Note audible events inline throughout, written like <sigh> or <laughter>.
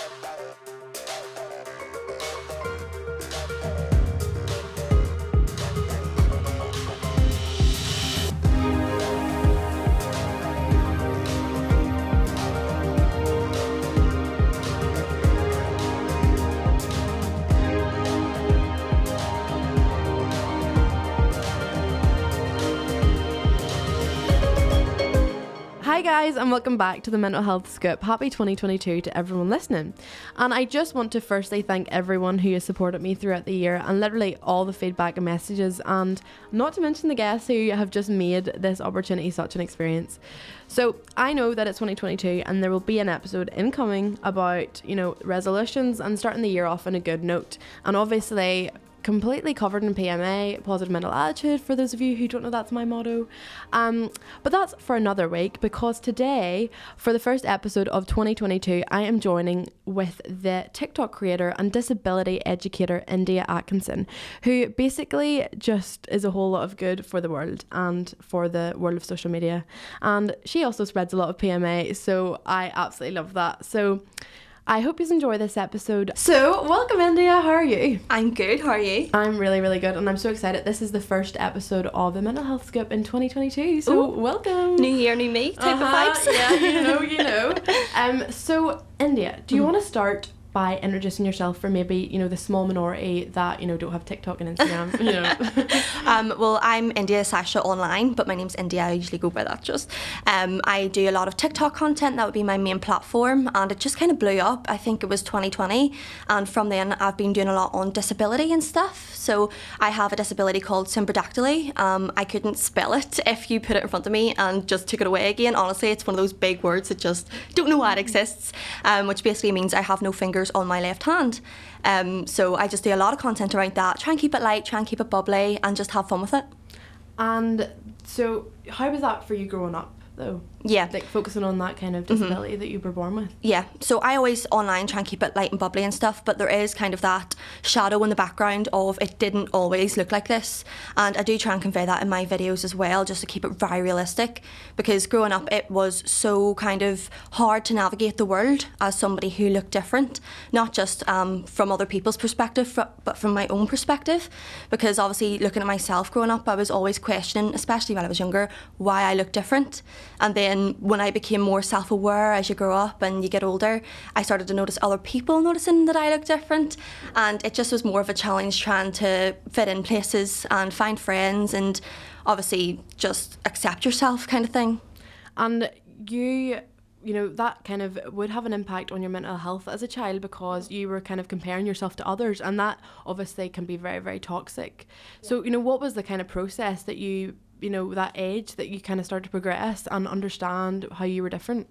Música Hi, guys, and welcome back to the Mental Health Scoop. Happy 2022 to everyone listening. And I just want to firstly thank everyone who has supported me throughout the year and literally all the feedback and messages, and not to mention the guests who have just made this opportunity such an experience. So I know that it's 2022 and there will be an episode incoming about, you know, resolutions and starting the year off on a good note. And obviously, completely covered in PMA, positive mental attitude, for those of you who don't know that's my motto. Um, but that's for another week because today, for the first episode of 2022, I am joining with the TikTok creator and disability educator India Atkinson, who basically just is a whole lot of good for the world and for the world of social media. And she also spreads a lot of PMA, so I absolutely love that. So, I hope you enjoy this episode. So, welcome, India. How are you? I'm good. How are you? I'm really, really good, and I'm so excited. This is the first episode of the Mental Health Scoop in 2022. So, Ooh. welcome. New year, new me type Uh-huh, of vibes. yeah, you know, you <laughs> know. Um, so, India, do you want to start by introducing yourself for maybe you know the small minority that you know don't have TikTok and Instagram? <laughs> you know. <laughs> um, well, I'm India Sasha online, but my name's India. I usually go by that just. Um, I do a lot of TikTok content. That would be my main platform, and it just kind of blew up. I think it was 2020, and from then I've been doing a lot on disability and stuff. So I have a disability called symbrachydactyly. Um, I couldn't spell it <laughs> if you put it in front of me and just took it away again. Honestly, it's one of those big words that just don't know why it exists, um, which basically means I have no fingers on my left hand. Um, so I just do a lot of content around that. Try and keep it light, try and keep it bubbly, and just have fun with it. and so, how was that for you growing up, though? Yeah. Like focusing on that kind of disability that you were born with. Yeah, so I always online try and keep it light and bubbly and stuff, but there is kind of that shadow in the background of it didn't always look like this. And I do try and convey that in my videos as well, just to keep it very realistic. Because growing up, it was so kind of hard to navigate the world as somebody who looked different, not just um, from other people's perspective, but from my own perspective. Because obviously, looking at myself growing up, I was always questioning, especially when I was younger, why I looked different. And then when I became more self aware as you grow up and you get older, I started to notice other people noticing that I look different. And it just was more of a challenge trying to fit in places and find friends and obviously just accept yourself kind of thing. And you, you know, that kind of would have an impact on your mental health as a child because you were kind of comparing yourself to others, and that obviously can be very, very toxic. So, you know, what was the kind of process that you, you know, that age that you kind of start to progress and understand how you were different?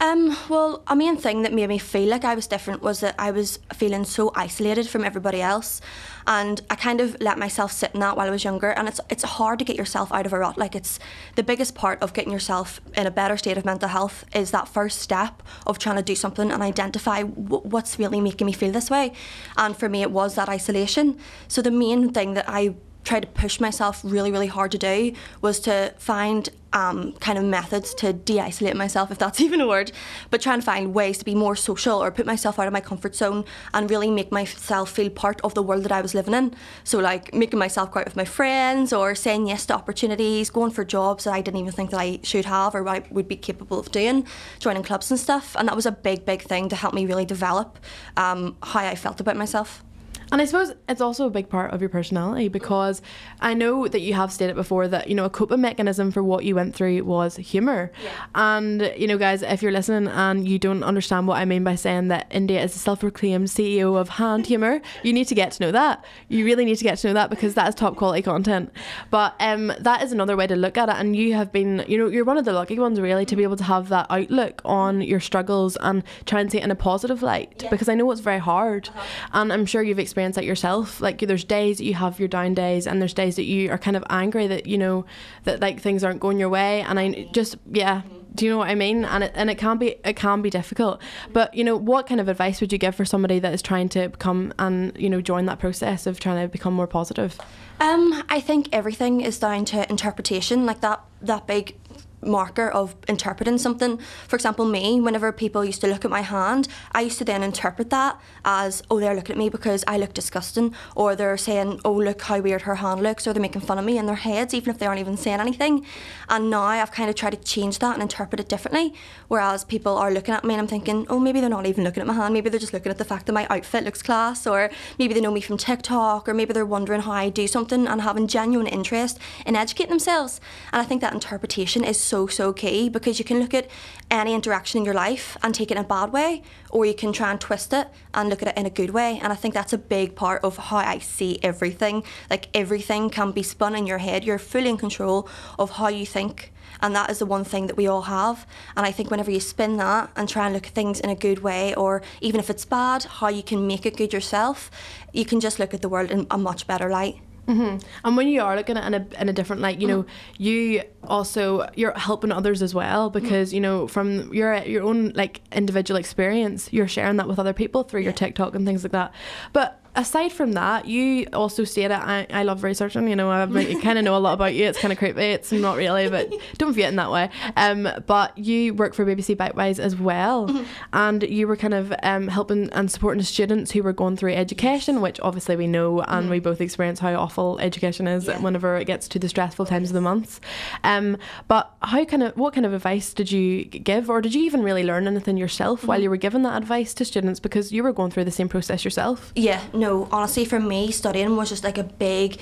Um, well, a main thing that made me feel like I was different was that I was feeling so isolated from everybody else, and I kind of let myself sit in that while I was younger. And it's it's hard to get yourself out of a rut. Like it's the biggest part of getting yourself in a better state of mental health is that first step of trying to do something and identify w- what's really making me feel this way. And for me, it was that isolation. So the main thing that I tried to push myself really, really hard to do was to find um, kind of methods to de isolate myself, if that's <laughs> even a word, but try and find ways to be more social or put myself out of my comfort zone and really make myself feel part of the world that I was living in. So, like making myself go out with my friends or saying yes to opportunities, going for jobs that I didn't even think that I should have or I would be capable of doing, joining clubs and stuff. And that was a big, big thing to help me really develop um, how I felt about myself. And I suppose it's also a big part of your personality because I know that you have stated before that, you know, a coping mechanism for what you went through was humour. And, you know, guys, if you're listening and you don't understand what I mean by saying that India is a self proclaimed CEO of hand humour, you need to get to know that. You really need to get to know that because that is top quality content. But um, that is another way to look at it. And you have been, you know, you're one of the lucky ones really to be able to have that outlook on your struggles and try and see it in a positive light because I know it's very hard. And I'm sure you've experienced that yourself. Like there's days that you have your down days and there's days that you are kind of angry that, you know, that like things aren't going your way. And I just, yeah. Do you know what I mean? And it, and it can be it can be difficult. But you know, what kind of advice would you give for somebody that is trying to become and you know join that process of trying to become more positive? Um, I think everything is down to interpretation. Like that, that big marker of interpreting something. For example, me, whenever people used to look at my hand, I used to then interpret that as, oh, they're looking at me because I look disgusting, or they're saying, oh, look how weird her hand looks, or they're making fun of me in their heads, even if they aren't even saying anything. And now I've kind of tried to change that and interpret it differently. Whereas people are looking at me and I'm thinking, oh, maybe they're not even looking at my hand, maybe they're just looking at the fact that my outfit looks class, or maybe they know me from TikTok, or maybe they're wondering how I do something and having genuine interest in educating themselves. And I think that interpretation is so, so key because you can look at any interaction in your life and take it in a bad way, or you can try and twist it and look at it in a good way. And I think that's a big part of how I see everything. Like everything can be spun in your head. You're fully in control of how you think. And that is the one thing that we all have. And I think whenever you spin that and try and look at things in a good way, or even if it's bad, how you can make it good yourself, you can just look at the world in a much better light. Mm-hmm. And when you are looking at in a, in a different light, you know, you also you're helping others as well because you know from your your own like individual experience, you're sharing that with other people through your TikTok and things like that. But aside from that, you also stated I, I love researching. You know, I kind of know a lot about you. It's kind of creepy. It's not really, but <laughs> don't view it in that way. Um, but you work for BBC Bitesize as well, Mm-hmm. and you were kind of um, helping and supporting students who were going through education, which obviously we know and we both experience how awful education is Mm-hmm. Yeah. whenever it gets to the stressful times of the months. Um, but how kind of what kind of advice did you give, or did you even really learn anything yourself Mm-hmm. while you were giving that advice to students because you were going through the same process yourself? Yeah, no, honestly, for me, studying was just like a big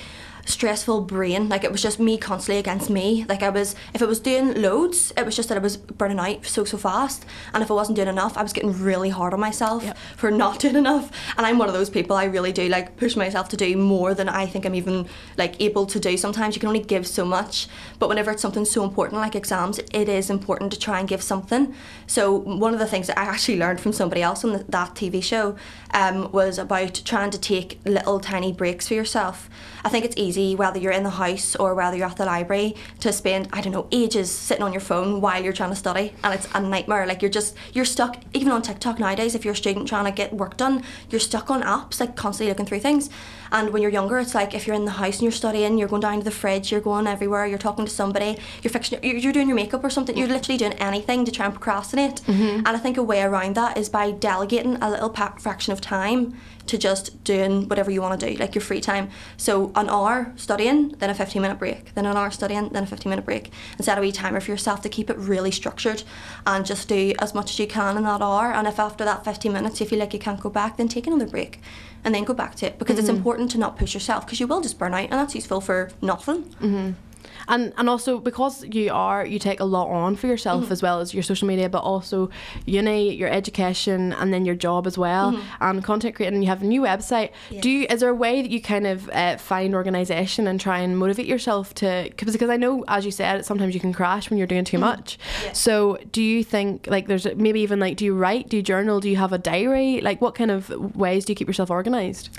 stressful brain. Like it was just me constantly against me. Like I was, if it was doing loads, it was just that I was burning out so, so fast. And if I wasn't doing enough, I was getting really hard on myself Yep. for not <laughs> doing enough. And I'm one of those people, I really do like push myself to do more than I think I'm even like able to do. Sometimes you can only give so much. But whenever it's something so important like exams, it is important to try and give something. So one of the things that I <laughs> actually learned from somebody else on the, that TV show um, was about trying to take little tiny breaks for yourself. I think it's easy whether you're in the house or whether you're at the library to spend I don't know ages sitting on your phone while you're trying to study, and it's a nightmare. Like you're just you're stuck even on TikTok nowadays. If you're a student trying to get work done, you're stuck on apps like constantly looking through things. And when you're younger, it's like if you're in the house and you're studying, you're going down to the fridge, you're going everywhere, you're talking to somebody, you're fixing, you're, you're doing your makeup or something. You're literally doing anything to try and procrastinate. Mm-hmm. And I think a way around that is by delegating a little pa- fraction of time to just doing whatever you want to do, like your free time. So an hour studying, then a 15 minute break, then an hour studying, then a 15 minute break. And set a wee timer for yourself to keep it really structured and just do as much as you can in that hour. And if after that 15 minutes you feel like you can't go back, then take another break and then go back to it because it's mm-hmm. important to not push yourself because you will just burn out and that's useful for nothing. Mm-hmm. And and also because you are you take a lot on for yourself Mm-hmm. as well as your social media but also uni your education and then your job as well and content creating you have a new website Mm-hmm. Yeah. do you is there a way that you kind of uh, find organization and try and motivate yourself to because because I know as you said sometimes you can crash when you're doing too much Mm-hmm. Yeah. so do you think like there's maybe even like do you write do you journal do you have a diary like what kind of ways do you keep yourself organized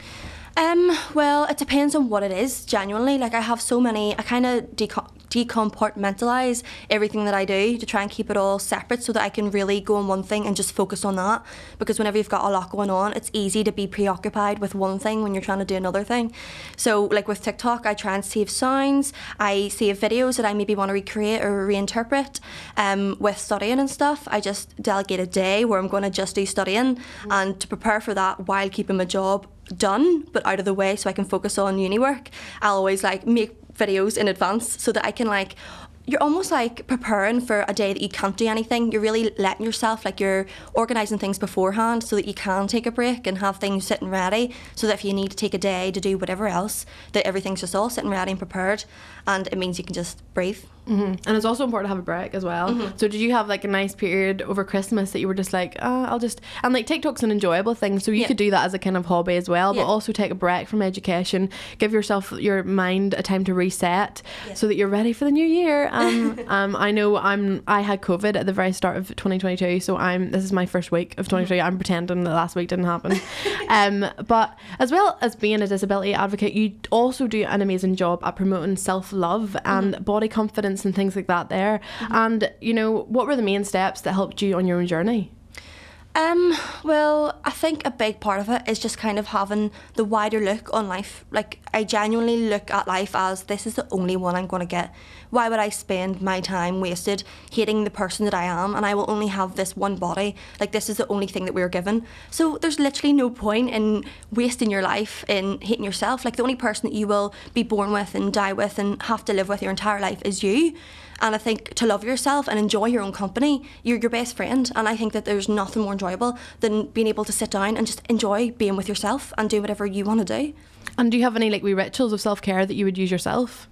Um, well, it depends on what it is, genuinely. Like, I have so many, I kind of deco- decompartmentalize everything that I do to try and keep it all separate so that I can really go on one thing and just focus on that. Because whenever you've got a lot going on, it's easy to be preoccupied with one thing when you're trying to do another thing. So, like with TikTok, I try and save sounds, I save videos that I maybe want to recreate or reinterpret. Um, with studying and stuff, I just delegate a day where I'm going to just do studying and to prepare for that while keeping my job done but out of the way so I can focus on uni work. I'll always like make videos in advance so that I can like you're almost like preparing for a day that you can't do anything. You're really letting yourself like you're organizing things beforehand so that you can take a break and have things sitting ready so that if you need to take a day to do whatever else that everything's just all sitting ready and prepared and it means you can just breathe. Hmm And it's also important to have a break as well. Mm-hmm. So did you have like a nice period over Christmas that you were just like, uh, I'll just and like TikTok's an enjoyable thing, so you Yeah. could do that as a kind of hobby as well, but also take a break from education, give yourself your mind a time to reset, Yeah. so that you're ready for the new year. Um, <laughs> um, I know I'm I had COVID at the very start of 2022, so I'm this is my first week of 2023. I'm pretending that last week didn't happen. um, but as well as being a disability advocate, you also do an amazing job at promoting self love and body confidence and things like that there. Mm-hmm. And you know, what were the main steps that helped you on your own journey? Um, well, I think a big part of it is just kind of having the wider look on life. Like I genuinely look at life as this is the only one I'm going to get. Why would I spend my time wasted hating the person that I am and I will only have this one body? Like this is the only thing that we are given. So there's literally no point in wasting your life in hating yourself. Like the only person that you will be born with and die with and have to live with your entire life is you. And I think to love yourself and enjoy your own company, you're your best friend. And I think that there's nothing more enjoyable than being able to sit down and just enjoy being with yourself and do whatever you want to do. And do you have any like wee rituals of self care that you would use yourself?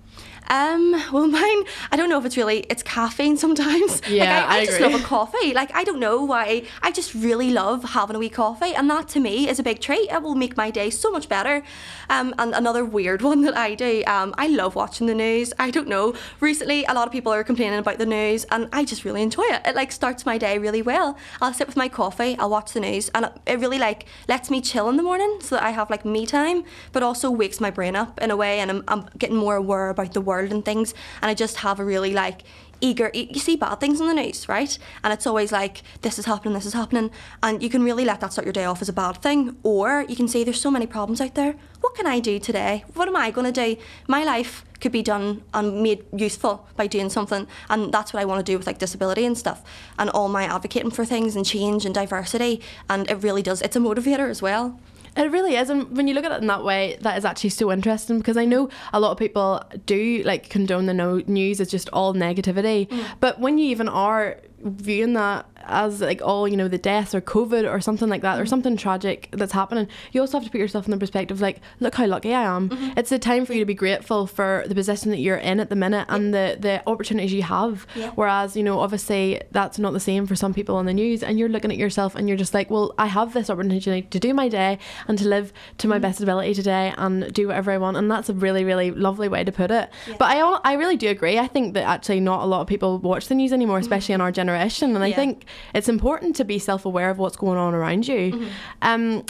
Um, well, <laughs> mine, I don't know if it's really, it's caffeine sometimes. <laughs> Yeah, like, I, I, I just love a coffee. Like, I don't know why. I just really love having a wee coffee. And that to me is a big treat. It will make my day so much better. Um, and another weird <laughs> one that I do, um, I love watching the news. I don't know. Recently, a lot of people are complaining about the news, and I just really enjoy it. It like starts my day really well. I'll sit with my coffee, I'll watch the news, and it, it really like lets me chill in the morning so that I have like me time, but also wakes my brain up in a way, and I'm, I'm getting more aware about the world and things, and I just have a really like eager you see bad things on the news right? And it's always like this is happening this is happening and you can really let that start your day off as a bad thing or you can say there's so many problems out there. What can i do today? What am i going to do? My life could be done and made useful by doing something and that's what i want to do with like disability and stuff and all my advocating for things and change and diversity and it really does it's a motivator as well It really is, and when you look at it in that way, that is actually so interesting because I know a lot of people do like condone the no- news as just all negativity, mm. but when you even are viewing that as like all you know the deaths or COVID or something like that or mm-hmm. something tragic that's happening, you also have to put yourself in the perspective like, look how lucky I am. Mm-hmm. It's a time for you to be grateful for the position that you're in at the minute and the the opportunities you have. Yeah. Whereas you know obviously that's not the same for some people on the news, and you're looking at yourself and you're just like, well, I have this opportunity to do my day and to live to my mm-hmm. best ability today and do whatever I want, and that's a really really lovely way to put it. But I I really do agree. I think that actually not a lot of people watch the news anymore, especially in our generation, and I think it's important to be self aware of what's going on around you. Um,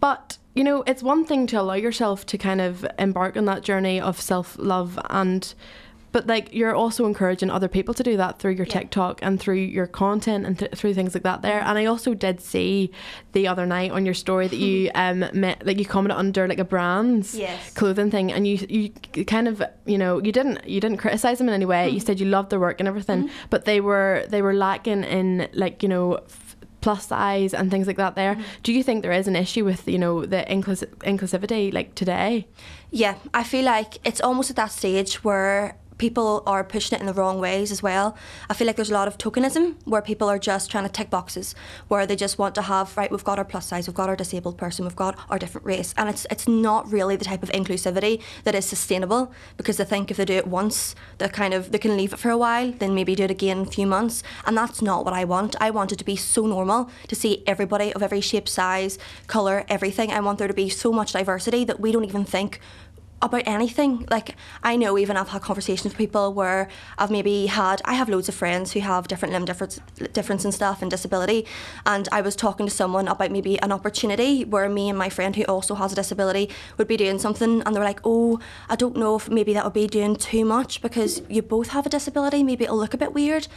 but you know, it's one thing to allow yourself to kind of embark on that journey of self love and. But like you're also encouraging other people to do that through your Yeah. TikTok and through your content and th- through things like that there. And I also did see the other night on your story that you <laughs> um met like you commented under like a brand's Yes. clothing thing and you you kind of you know you didn't you didn't criticize them in any way. You mm-hmm. said you loved their work and everything, mm-hmm. but they were they were lacking in like you know. f- plus size and things like that there mm-hmm. do you think there is an issue with you know the inclus- inclusivity like today Yeah, I feel like it's almost at that stage where people are pushing it in the wrong ways as well. I feel like there's a lot of tokenism where people are just trying to tick boxes, where they just want to have right, we've got our plus size, we've got our disabled person, we've got our different race, and it's it's not really the type of inclusivity that is sustainable because they think if they do it once, they kind of they can leave it for a while, then maybe do it again in a few months, and that's not what I want. I want it to be so normal to see everybody of every shape, size, color, everything. I want there to be so much diversity that we don't even think about anything. Like I know even I've had conversations with people where I've maybe had I have loads of friends who have different limb difference difference and stuff and disability and I was talking to someone about maybe an opportunity where me and my friend who also has a disability would be doing something and they were like, Oh, I don't know if maybe that would be doing too much because you both have a disability, maybe it'll look a bit weird.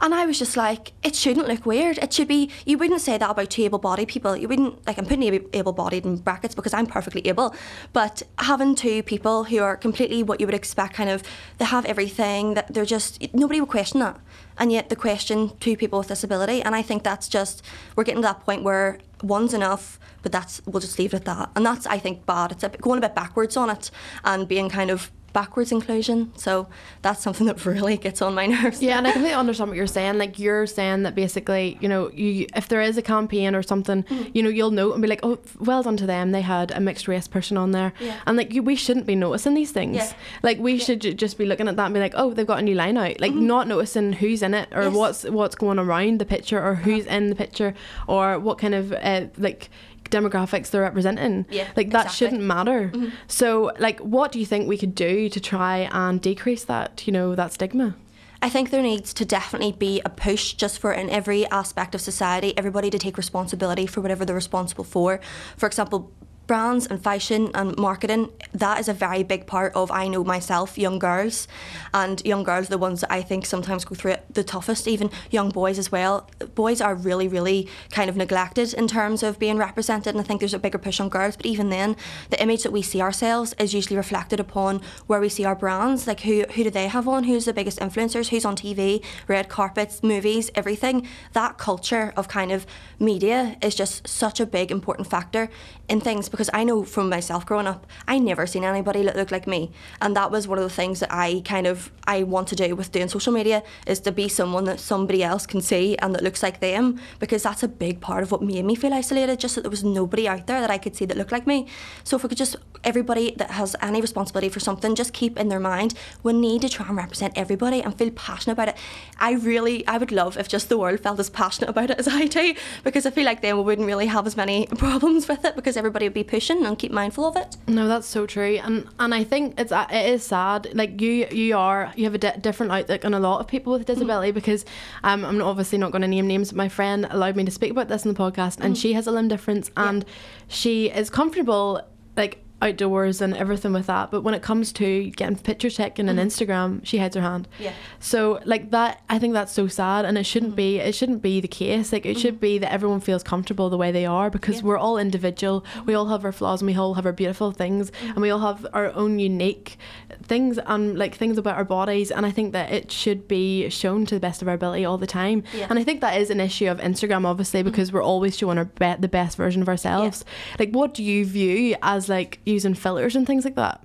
And I was just like, it shouldn't look weird. It should be, you wouldn't say that about two able bodied people. You wouldn't, like, I'm putting able bodied in brackets because I'm perfectly able. But having two people who are completely what you would expect, kind of, they have everything, that they're just, nobody would question that. And yet they question two people with disability. And I think that's just, we're getting to that point where one's enough, but that's, we'll just leave it at that. And that's, I think, bad. It's a, going a bit backwards on it and being kind of, backwards inclusion so that's something <laughs> that really gets on my <laughs> nerves Yeah, and I completely understand what you're saying. Like you're saying that basically, you know, you if there is a campaign or something, mm-hmm. you know, you'll note and be like, oh, well done to them. They had a mixed race person on there, Yeah. and like you, we shouldn't be noticing these things. Yeah. Like we should ju- just be looking at that and be like, oh, they've got a new line out. Like mm-hmm. not noticing who's in it or Yes. what's what's going around the picture or who's uh-huh. in the picture or what kind of uh, like demographics they're representing. Yeah, like that exactly. shouldn't matter. Mm-hmm. So like, what do you think we could do to try and decrease that? You know, that stigma. I think there needs to definitely be a push just for in every aspect of society, everybody to take responsibility for whatever they're responsible for. For example, brands and fashion and marketing, that is a very big part of I know myself, young girls. And young girls are the ones that I think sometimes go through it the toughest, even young boys as well. Boys are really, really kind of neglected in terms of being represented, and I think there's a bigger push on girls. But even then, the image that we see ourselves is usually reflected upon where we see our brands. Like who who do they have on? Who's the biggest influencers? Who's on TV? Red carpets, movies, everything. That culture of kind of media is just such a big important factor in things because I know from myself growing up, I never seen anybody that looked like me, and that was one of the things that I kind of I want to do with doing social media is to be someone that somebody else can see and that looks like them because that's a big part of what made me feel isolated. Just that there was nobody out there that I could see that looked like me. So if we could just everybody that has any responsibility for something, just keep in their mind we need to try and represent everybody and feel passionate about it. I really I would love if just the world felt as passionate about it as I do because I feel like then we wouldn't really have as many <laughs> problems with it because everybody would be pushing and keep mindful of it. No, that's so true, and and I think it's uh, it is sad. Like you, you are you have a di- different outlook on a lot of people with disability mm. because um, I'm obviously not going to name names. But My friend allowed me to speak about this in the podcast, and mm. she has a limb difference, and yeah. she is comfortable like outdoors and everything with that. But when it comes to getting pictures taken mm-hmm. on Instagram, she hides her hand. Yeah. So like that, I think that's so sad, and it shouldn't mm-hmm. be. It shouldn't be the case. Like it mm-hmm. should be that everyone feels comfortable the way they are because yeah. we're all individual. We all have our flaws and we all have our beautiful things, mm-hmm. and we all have our own unique things and like things about our bodies. And I think that it should be shown to the best of our ability all the time. Yeah. And I think that is an issue of Instagram, obviously, mm-hmm. because we're always showing our be- the best version of ourselves. Yeah. Like, what do you view as like using filters and things like that?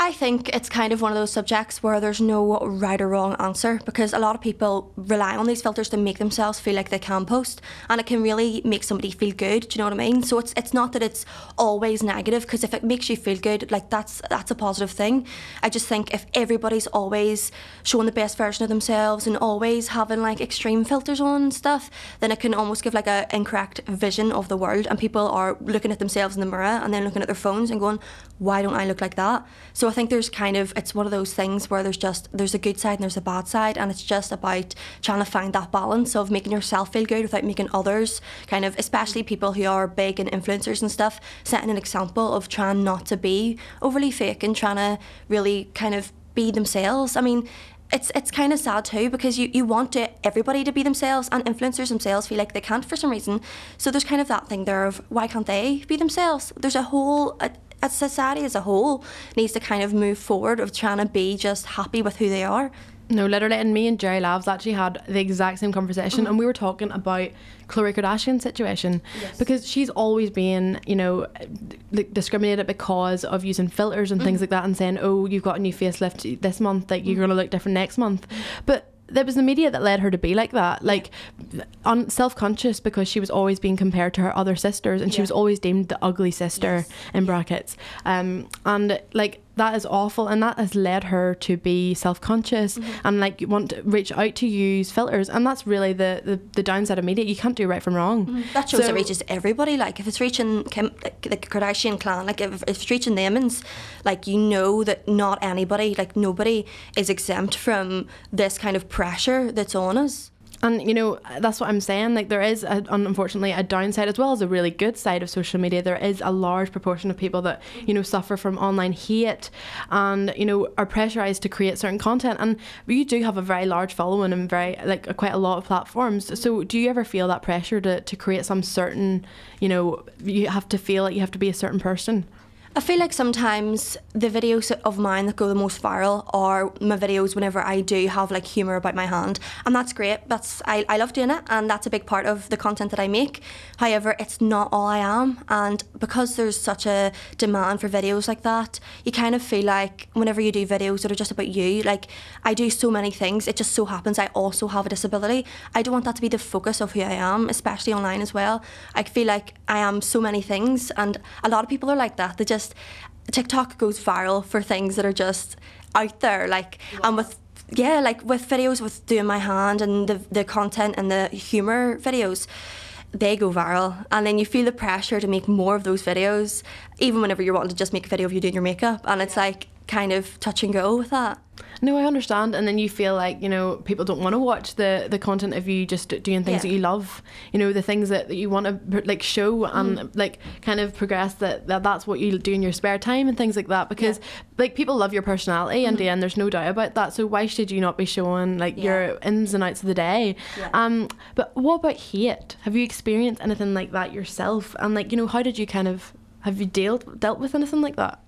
I think it's kind of one of those subjects where there's no right or wrong answer because a lot of people rely on these filters to make themselves feel like they can post and it can really make somebody feel good, do you know what I mean? So it's it's not that it's always negative because if it makes you feel good, like that's that's a positive thing. I just think if everybody's always showing the best version of themselves and always having like extreme filters on and stuff, then it can almost give like a incorrect vision of the world and people are looking at themselves in the mirror and then looking at their phones and going, Why don't I look like that? So I think there's kind of it's one of those things where there's just there's a good side and there's a bad side, and it's just about trying to find that balance of making yourself feel good without making others kind of, especially people who are big and influencers and stuff, setting an example of trying not to be overly fake and trying to really kind of be themselves. I mean, it's it's kind of sad too because you, you want to, everybody to be themselves and influencers themselves feel like they can't for some reason. So there's kind of that thing there of why can't they be themselves? There's a whole as society as a whole needs to kind of move forward of trying to be just happy with who they are. No, literally, and me and Jerry Labs actually had the exact same conversation, mm-hmm. and we were talking about Khloe Kardashian's situation yes. because she's always been, you know, discriminated because of using filters and mm-hmm. things like that, and saying, "Oh, you've got a new facelift this month, like you're mm-hmm. gonna look different next month," but there was the media that led her to be like that, like on self-conscious because she was always being compared to her other sisters, and yeah. she was always deemed the ugly sister yes. in brackets. Um, and like that is awful and that has led her to be self-conscious mm-hmm. and like want to reach out to use filters and that's really the the, the downside of media you can't do right from wrong mm-hmm. that shows so, it reaches everybody like if it's reaching Kim, like, the Kardashian clan like if, if it's reaching them and like you know that not anybody like nobody is exempt from this kind of pressure that's on us and you know that's what I'm saying. Like there is, a, unfortunately, a downside as well as a really good side of social media. There is a large proportion of people that you know suffer from online hate, and you know are pressurized to create certain content. And you do have a very large following and very like quite a lot of platforms. So do you ever feel that pressure to to create some certain, you know, you have to feel like you have to be a certain person? I feel like sometimes the videos of mine that go the most viral are my videos whenever I do have like humour about my hand. And that's great. That's I, I love doing it and that's a big part of the content that I make. However, it's not all I am and because there's such a demand for videos like that, you kind of feel like whenever you do videos that are just about you, like I do so many things, it just so happens I also have a disability. I don't want that to be the focus of who I am, especially online as well. I feel like I am so many things and a lot of people are like that. They just just TikTok goes viral for things that are just out there, like and with yeah, like with videos with doing my hand and the the content and the humor videos they go viral. And then you feel the pressure to make more of those videos even whenever you're wanting to just make a video of you doing your makeup. And it's like kind of touch and go with that No, I understand. And then you feel like, you know, people don't want to watch the, the content of you just doing things Yeah. that you love, you know, the things that, that you want to like show and Mm. like kind of progress that, that that's what you do in your spare time and things like that. Because like people love your personality and, and there's no doubt about that. So why should you not be showing like. Yeah. your ins and outs of the day? Yeah. Um, but what about hate? Have you experienced anything like that yourself? And like, you know, how did you kind of, have you dealt, dealt with anything like that?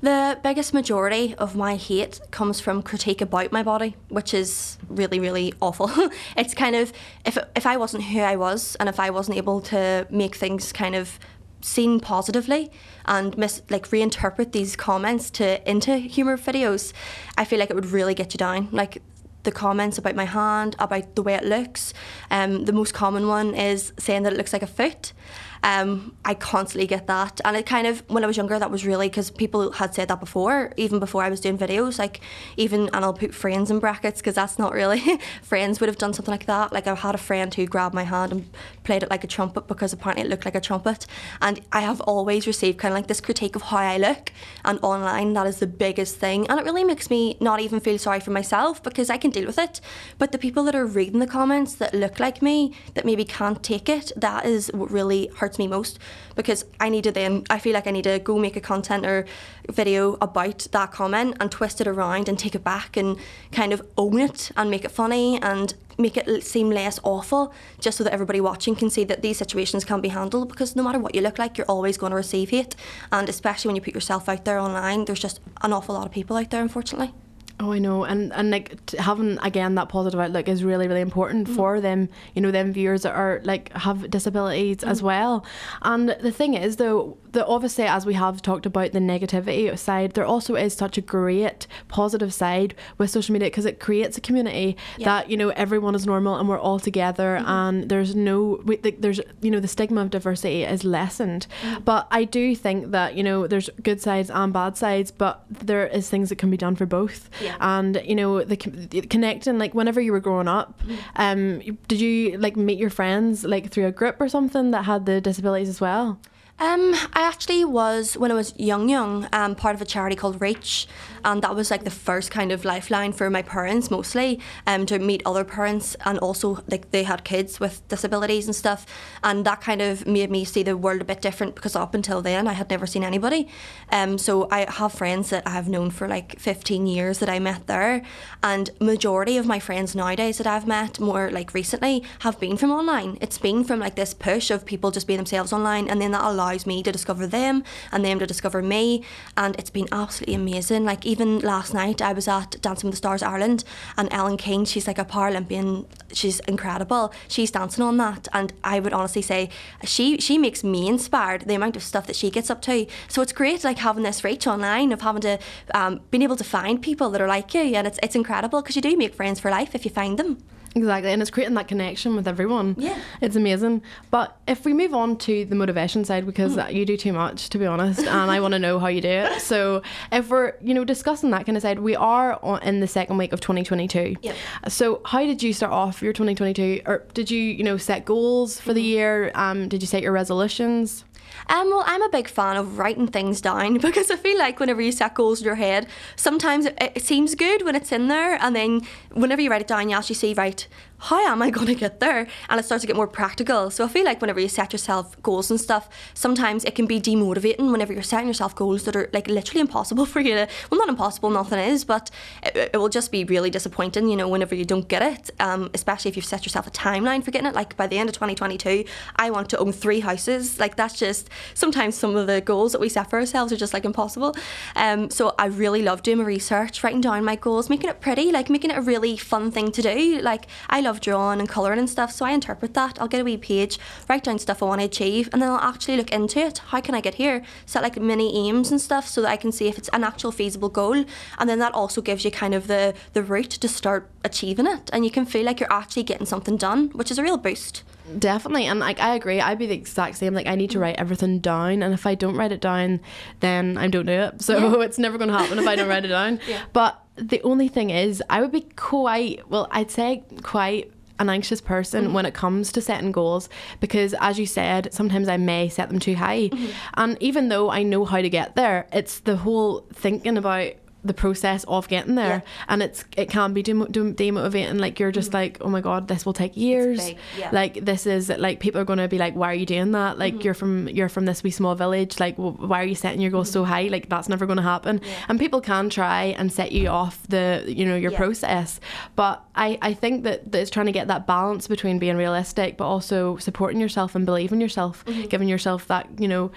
The biggest majority of my hate comes from critique about my body, which is really, really awful. <laughs> it's kind of if if I wasn't who I was and if I wasn't able to make things kind of seen positively and mis- like reinterpret these comments to into humor videos, I feel like it would really get you down. Like the comments about my hand, about the way it looks. Um, the most common one is saying that it looks like a foot. Um, I constantly get that, and it kind of when I was younger, that was really because people had said that before, even before I was doing videos. Like even, and I'll put friends in brackets because that's not really <laughs> friends would have done something like that. Like I had a friend who grabbed my hand and played it like a trumpet because apparently it looked like a trumpet, and I have always received kind of like this critique of how I look, and online that is the biggest thing, and it really makes me not even feel sorry for myself because I can deal with it, but the people that are reading the comments that look like me that maybe can't take it, that is what really hurts me most because I need to then I feel like I need to go make a content or video about that comment and twist it around and take it back and kind of own it and make it funny and make it seem less awful just so that everybody watching can see that these situations can be handled because no matter what you look like you're always going to receive hate. And especially when you put yourself out there online there's just an awful lot of people out there unfortunately Oh, I know, and and like t- having again that positive outlook is really really important mm. for them. You know, them viewers that are like have disabilities as mm. well. And the thing is, though, that obviously as we have talked about the negativity side, there also is such a great positive side with social media because it creates a community Yeah. that you know everyone is normal and we're all together, mm-hmm. and there's no we, like, there's you know the stigma of diversity is lessened. Mm. But I do think that you know there's good sides and bad sides, but there is things that can be done for both Yeah. And you know the, the connecting like whenever you were growing up um did you like meet your friends like through a group or something that had the disabilities as well Um, I actually was when I was young, young, um, part of a charity called Reach, and that was like the first kind of lifeline for my parents mostly, um, to meet other parents and also like they had kids with disabilities and stuff, and that kind of made me see the world a bit different because up until then I had never seen anybody, um, so I have friends that I have known for like 15 years that I met there, and majority of my friends nowadays that I've met more like recently have been from online. It's been from like this push of people just being themselves online, and then that allows me to discover them and them to discover me, and it's been absolutely amazing. Like even last night, I was at Dancing with the Stars Ireland, and Ellen Keane, she's like a Paralympian. She's incredible. She's dancing on that, and I would honestly say she she makes me inspired. The amount of stuff that she gets up to. So it's great, like having this reach online of having to um, being able to find people that are like you, and it's it's incredible because you do make friends for life if you find them. Exactly and it's creating that connection with everyone. Yeah. it's amazing. But if we move on to the motivation side because you do too much to be honest and i want to know how you do it. So if we're you know discussing that kind of side we are on, in the second week of 2022 Yep. so how did you start off your 2022 or did you you know set goals for the year? Um did you set your resolutions Um, well, I'm a big fan of writing things down <laughs> because I feel like whenever you set goals in your head, sometimes it, it seems good when it's in there, and then whenever you write it down, you actually see, right, how am I going to get there? And it starts to get more practical. So I feel like whenever you set yourself goals and stuff, sometimes it can be demotivating whenever you're setting yourself goals that are like literally impossible <laughs> for you to, well, not impossible, nothing is, but it, it will just be really disappointing, you know, whenever you don't get it, um, especially if you've set yourself a timeline for getting it. Like by the end of 2022, I want to own three houses. Like that's just sometimes some of the goals that we set for ourselves are just like impossible. Um, so I really love doing my research, writing down my goals, making it pretty, like making it a really fun thing to do. Like I love drawing and colouring and stuff, so I interpret that. I'll get a wee page, write down stuff I want to achieve, and then I'll actually look into it. How can I get here? Set like mini aims and stuff so that I can see if it's an actual feasible goal. And then that also gives you kind of the, the route to start achieving it. And you can feel like you're actually getting something done, which is a real boost. Definitely, and like I agree, I'd be the exact same. Like I need to write everything down, and if I don't write it down, then I don't do it. So Yeah. <laughs> it's never going to happen if I don't write it down. <laughs> Yeah. But the only thing is, I would be quite well. I'd say quite an anxious person mm-hmm. when it comes to setting goals because as you said sometimes i may set them too high mm-hmm. and even though i know how to get there it's the whole thinking about the process of getting there Yeah. and it's it can be dem- dem- demotivating like you're just like oh my god this will take years yeah. like this is like people are going to be like why are you doing that like Mm-hmm. you're from you're from this wee small village like why are you setting your goals so Mm-hmm. high like that's never going to happen and people can try and set you off the you know your Yeah. process but I I think that, that it's trying to get that balance between being realistic but also supporting yourself and believing yourself Mm-hmm. giving yourself that you know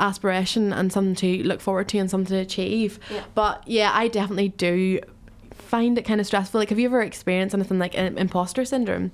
aspiration and something to look forward to and something to achieve Yeah. but yeah I definitely do find it kind of stressful like have you ever experienced anything like im- imposter syndrome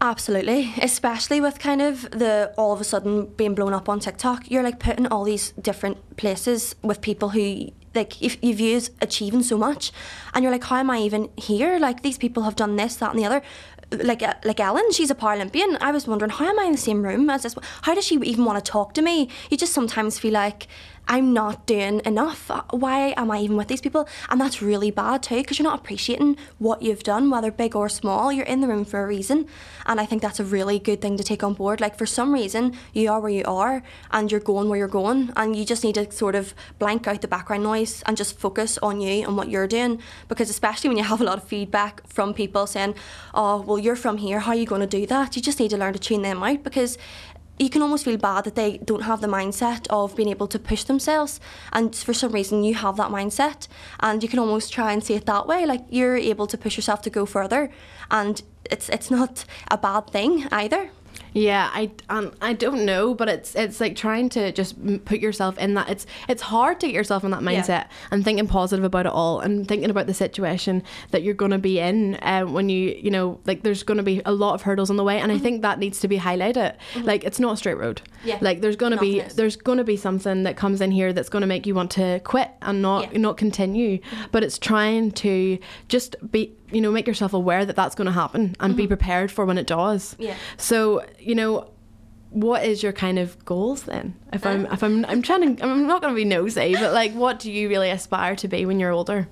Absolutely, especially with kind of the all of a sudden being blown up on TikTok. You're like putting all these different places with people who like if you view as achieving so much, and you're like, how am I even here? Like these people have done this, that, and the other. Like uh, like Ellen, she's a Paralympian. I was wondering how am I in the same room as this? How does she even want to talk to me? You just sometimes feel like I'm not doing enough. Why am I even with these people? And that's really bad too, because you're not appreciating what you've done, whether big or small. You're in the room for a reason. And I think that's a really good thing to take on board. Like, for some reason, you are where you are and you're going where you're going. And you just need to sort of blank out the background noise and just focus on you and what you're doing. Because, especially when you have a lot of feedback from people saying, oh, well, you're from here, how are you going to do that? You just need to learn to tune them out because you can almost feel bad that they don't have the mindset of being able to push themselves. And for some reason you have that mindset. And you can almost try and see it that way like you're able to push yourself to go further. And it's it's not a bad thing either Yeah, I um, I don't know, but it's it's like trying to just put yourself in that. It's it's hard to get yourself in that mindset and thinking positive about it all and thinking about the situation that you're going to be in uh, when you you know like there's going to be a lot of hurdles on the way, and I think that needs to be highlighted. Like it's not a straight road. Mm-hmm. Yeah. Like there's going to be is. there's going to be something that comes in here that's going to make you want to quit and not Yeah. Mm-hmm. not continue. But it's trying to just be you know make yourself aware that that's going to happen and be prepared for when it does. Mm-hmm. Yeah. So you know, what is your kind of goals then? If I'm Um, if I'm I'm trying to I'm not going to be nosy, but like, what do you really aspire to be when you're older?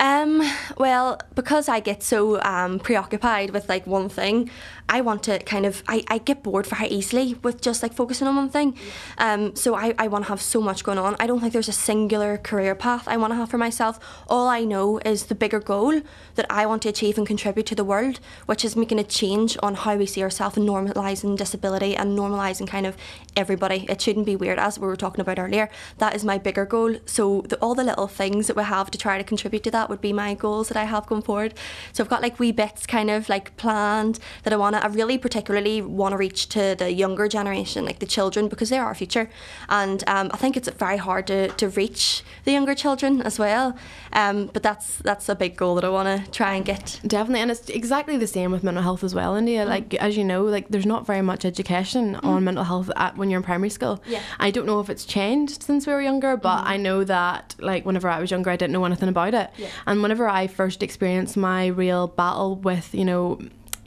Um, well, because I get so um, preoccupied with like one thing, I want to kind of I, I get bored very easily with just like focusing on one thing. Um, so I, I want to have so much going on. I don't think there's a singular career path I want to have for myself. All I know is the bigger goal that I want to achieve and contribute to the world, which is making a change on how we see ourselves and normalising disability and normalising kind of everybody. It shouldn't be weird, as we were talking about earlier. That is my bigger goal. So the, all the little things that we have to try to contribute to that would be my goals that I have going forward. So I've got like wee bits kind of like planned that I want to. I really particularly want to reach to the younger generation, like the children, because they are our future. And um, I think it's very hard to, to reach the younger children as well. Um, but that's that's a big goal that I want to try and get. Definitely, and it's exactly the same with mental health as well, India. Like as you know, like there's not very much education on mental health at, when you're in primary school. Yeah. I don't know if it's changed since we were younger, but I know that like whenever I was younger, I didn't know anything about it. Yeah. And whenever I first experienced my real battle with you know.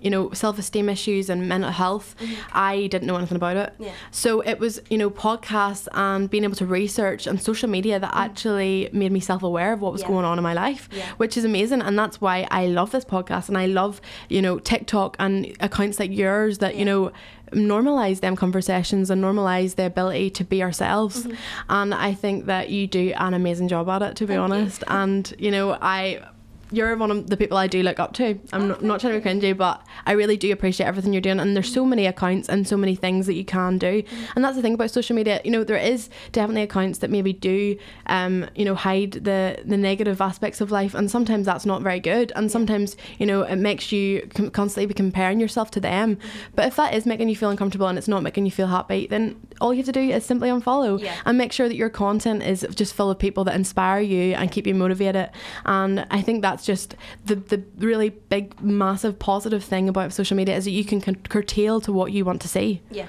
You know, self esteem issues and mental health, I didn't know anything about it. Yeah. So it was, you know, podcasts and being able to research and social media that actually made me self aware of what was Yeah. going on in my life Yeah. which is amazing and that's why I love this podcast and I love you know TikTok and accounts like yours that you know normalize them conversations and normalize the ability to be ourselves Mm-hmm. and I think that you do an amazing job at it to be Thank you. honest and you know I you're one of the people I do look up to. I'm not, not trying to be cringy, but I really do appreciate everything you're doing. And there's so many accounts and so many things that you can do. And that's the thing about social media. You know, there is definitely accounts that maybe do, um, you know, hide the the negative aspects of life, and sometimes that's not very good. And sometimes, you know, it makes you constantly be comparing yourself to them. But if that is making you feel uncomfortable and it's not making you feel happy, then all you have to do is simply unfollow Yeah. and make sure that your content is just full of people that inspire you and keep you motivated. And I think that's just the the really big, massive positive thing about social media is that you can cur- curtail to what you want to see. Yeah,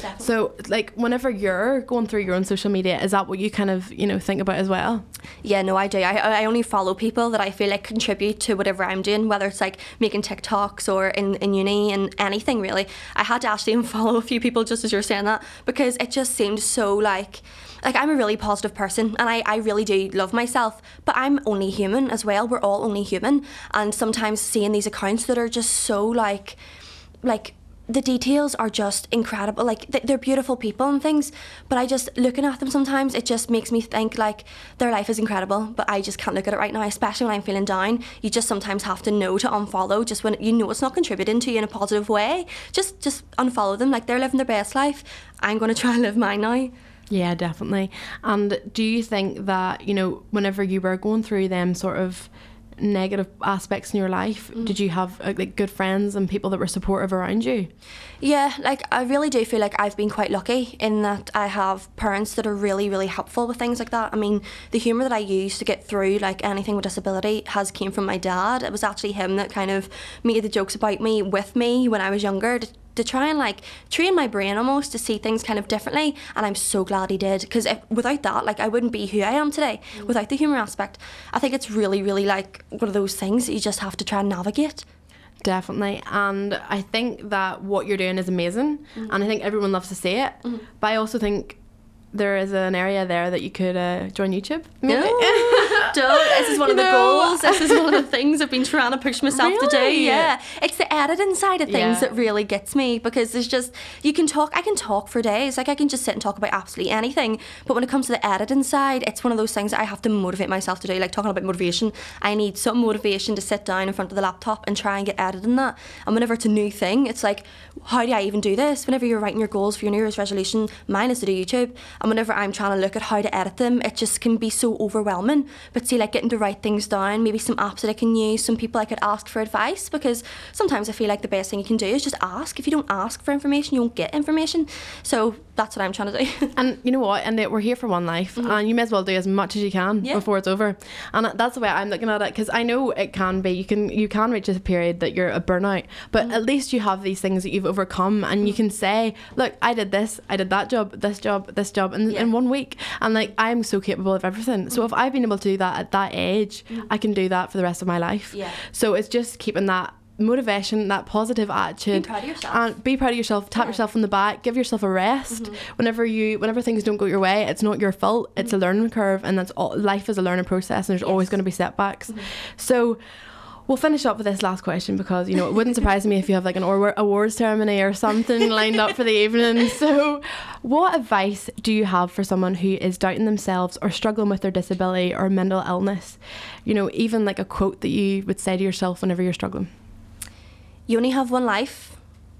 definitely. So, like, whenever you're going through your own social media, is that what you kind of you know think about as well? Yeah, no, I do. I, I only follow people that I feel like contribute to whatever I'm doing, whether it's like making TikToks or in, in uni and anything really. I had to actually <laughs> unfollow a few people just as you're saying that because it just seemed so like like I'm a really positive person and I, I really do love myself, but I'm only human as well. We're all only human. And sometimes seeing these accounts that are just so like like the details are just incredible. Like they're beautiful people and things, but I just looking at them sometimes it just makes me think like their life is incredible, but I just can't look at it right now. Especially when I'm feeling down, you just sometimes have to know to unfollow. Just when you know it's not contributing to you in a positive way, just just unfollow them. Like they're living their best life. I'm going <laughs> to try and live mine now. Yeah, definitely. And do you think that, you know, whenever you were going through them sort of negative aspects in your life, mm. did you have uh, like good friends and people that were supportive around you? Yeah, like I really do feel like I've been quite lucky in that I have parents that are really, really helpful with things like that. I mean, the humour that I use to get through like anything with disability has came from my dad. It was actually him that kind of made the jokes about me with me when I was younger to to try and like train my brain almost to see things kind of differently and I'm so glad he did because without that like I wouldn't be who I am today mm. without the humor aspect I think it's really really like one of those things that you just have to try and navigate Definitely. And I think that what you're doing is amazing. Mm. And I think everyone loves to see it. Mm. But I also think there is an area there that you could uh, join YouTube. Maybe. No, <laughs> don't. <laughs> This is one of the goals. This is one of the things I've been trying to push myself really? to do. Yeah, it's the editing side of things yeah. that really gets me because there's just you can talk. I can talk for days. Like I can just sit and talk about absolutely anything. But when it comes to the editing side, it's one of those things that I have to motivate myself to do. Like talking about motivation, I need some motivation to sit down in front of the laptop and try and get editing that. And whenever it's a new thing, it's like, how do I even do this? Whenever you're writing your goals for your New Year's resolution, mine is to do YouTube and whenever I'm trying to look at how to edit them, it just can be so overwhelming. But see, like getting to write things down, maybe some apps that I can use, some people I could ask for advice, because sometimes I feel like the best thing you can do is just ask. If you don't ask for information, you won't get information. So that's what I'm trying to do. <laughs> and you know what? And we're here for one life, mm-hmm. and you may as well do as much as you can yeah. before it's over. And that's the way I'm looking at it, because I know it can be. You can you can reach a period that you're a burnout, but mm-hmm. at least you have these things that you've overcome, and mm-hmm. you can say, "Look, I did this, I did that job, this job, this job," and yeah. in one week. And like I'm so capable of everything. So if I've been able to do that at that age, mm. I can do that for the rest of my life. Yeah. So it's just keeping that motivation, that positive attitude. Be proud of yourself. And be proud of yourself. Tap yeah. yourself on the back. Give yourself a rest. Mm-hmm. Whenever you, whenever things don't go your way, it's not your fault. It's mm-hmm. a learning curve, and that's all. Life is a learning process, and there's yes. always going to be setbacks. Mm-hmm. So we'll finish up with this last question because you know it wouldn't <laughs> surprise me if you have like an awards ceremony or something lined up for the evening. <laughs> So, what advice do you have for someone who is doubting themselves or struggling with their disability or mental illness? You know, even like a quote that you would say to yourself whenever you're struggling. You only have one life.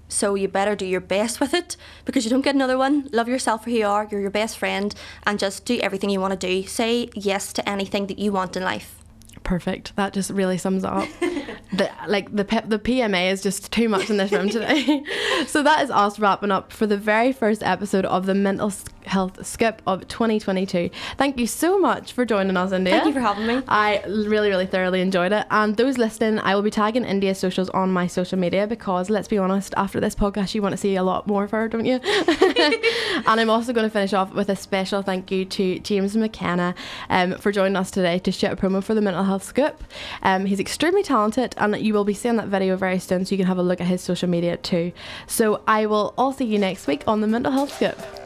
So you better do your best with it because you don't get another one. Love yourself for who you are. You're your best friend, and just do everything you want to do. Say yes to anything that you want in life perfect. That just really sums up. <laughs> the, like the the PMA is just too much in this room today. <laughs> so that is us wrapping up for the very first episode of the Mental Health Scoop of 2022. Thank you so much for joining us, India. Thank you for having me. I really, really thoroughly enjoyed it. And those listening, I will be tagging India's socials on my social media because let's be honest, after this podcast, you want to see a lot more of her, don't you? <laughs> and I'm also going to finish off with a special thank you to James McKenna um, for joining us today to shoot a promo for the Mental Health Scoop. Um, he's extremely talented, and you will be seeing that video very soon, so you can have a look at his social media too. So I will all see you next week on the Mental Health Scoop.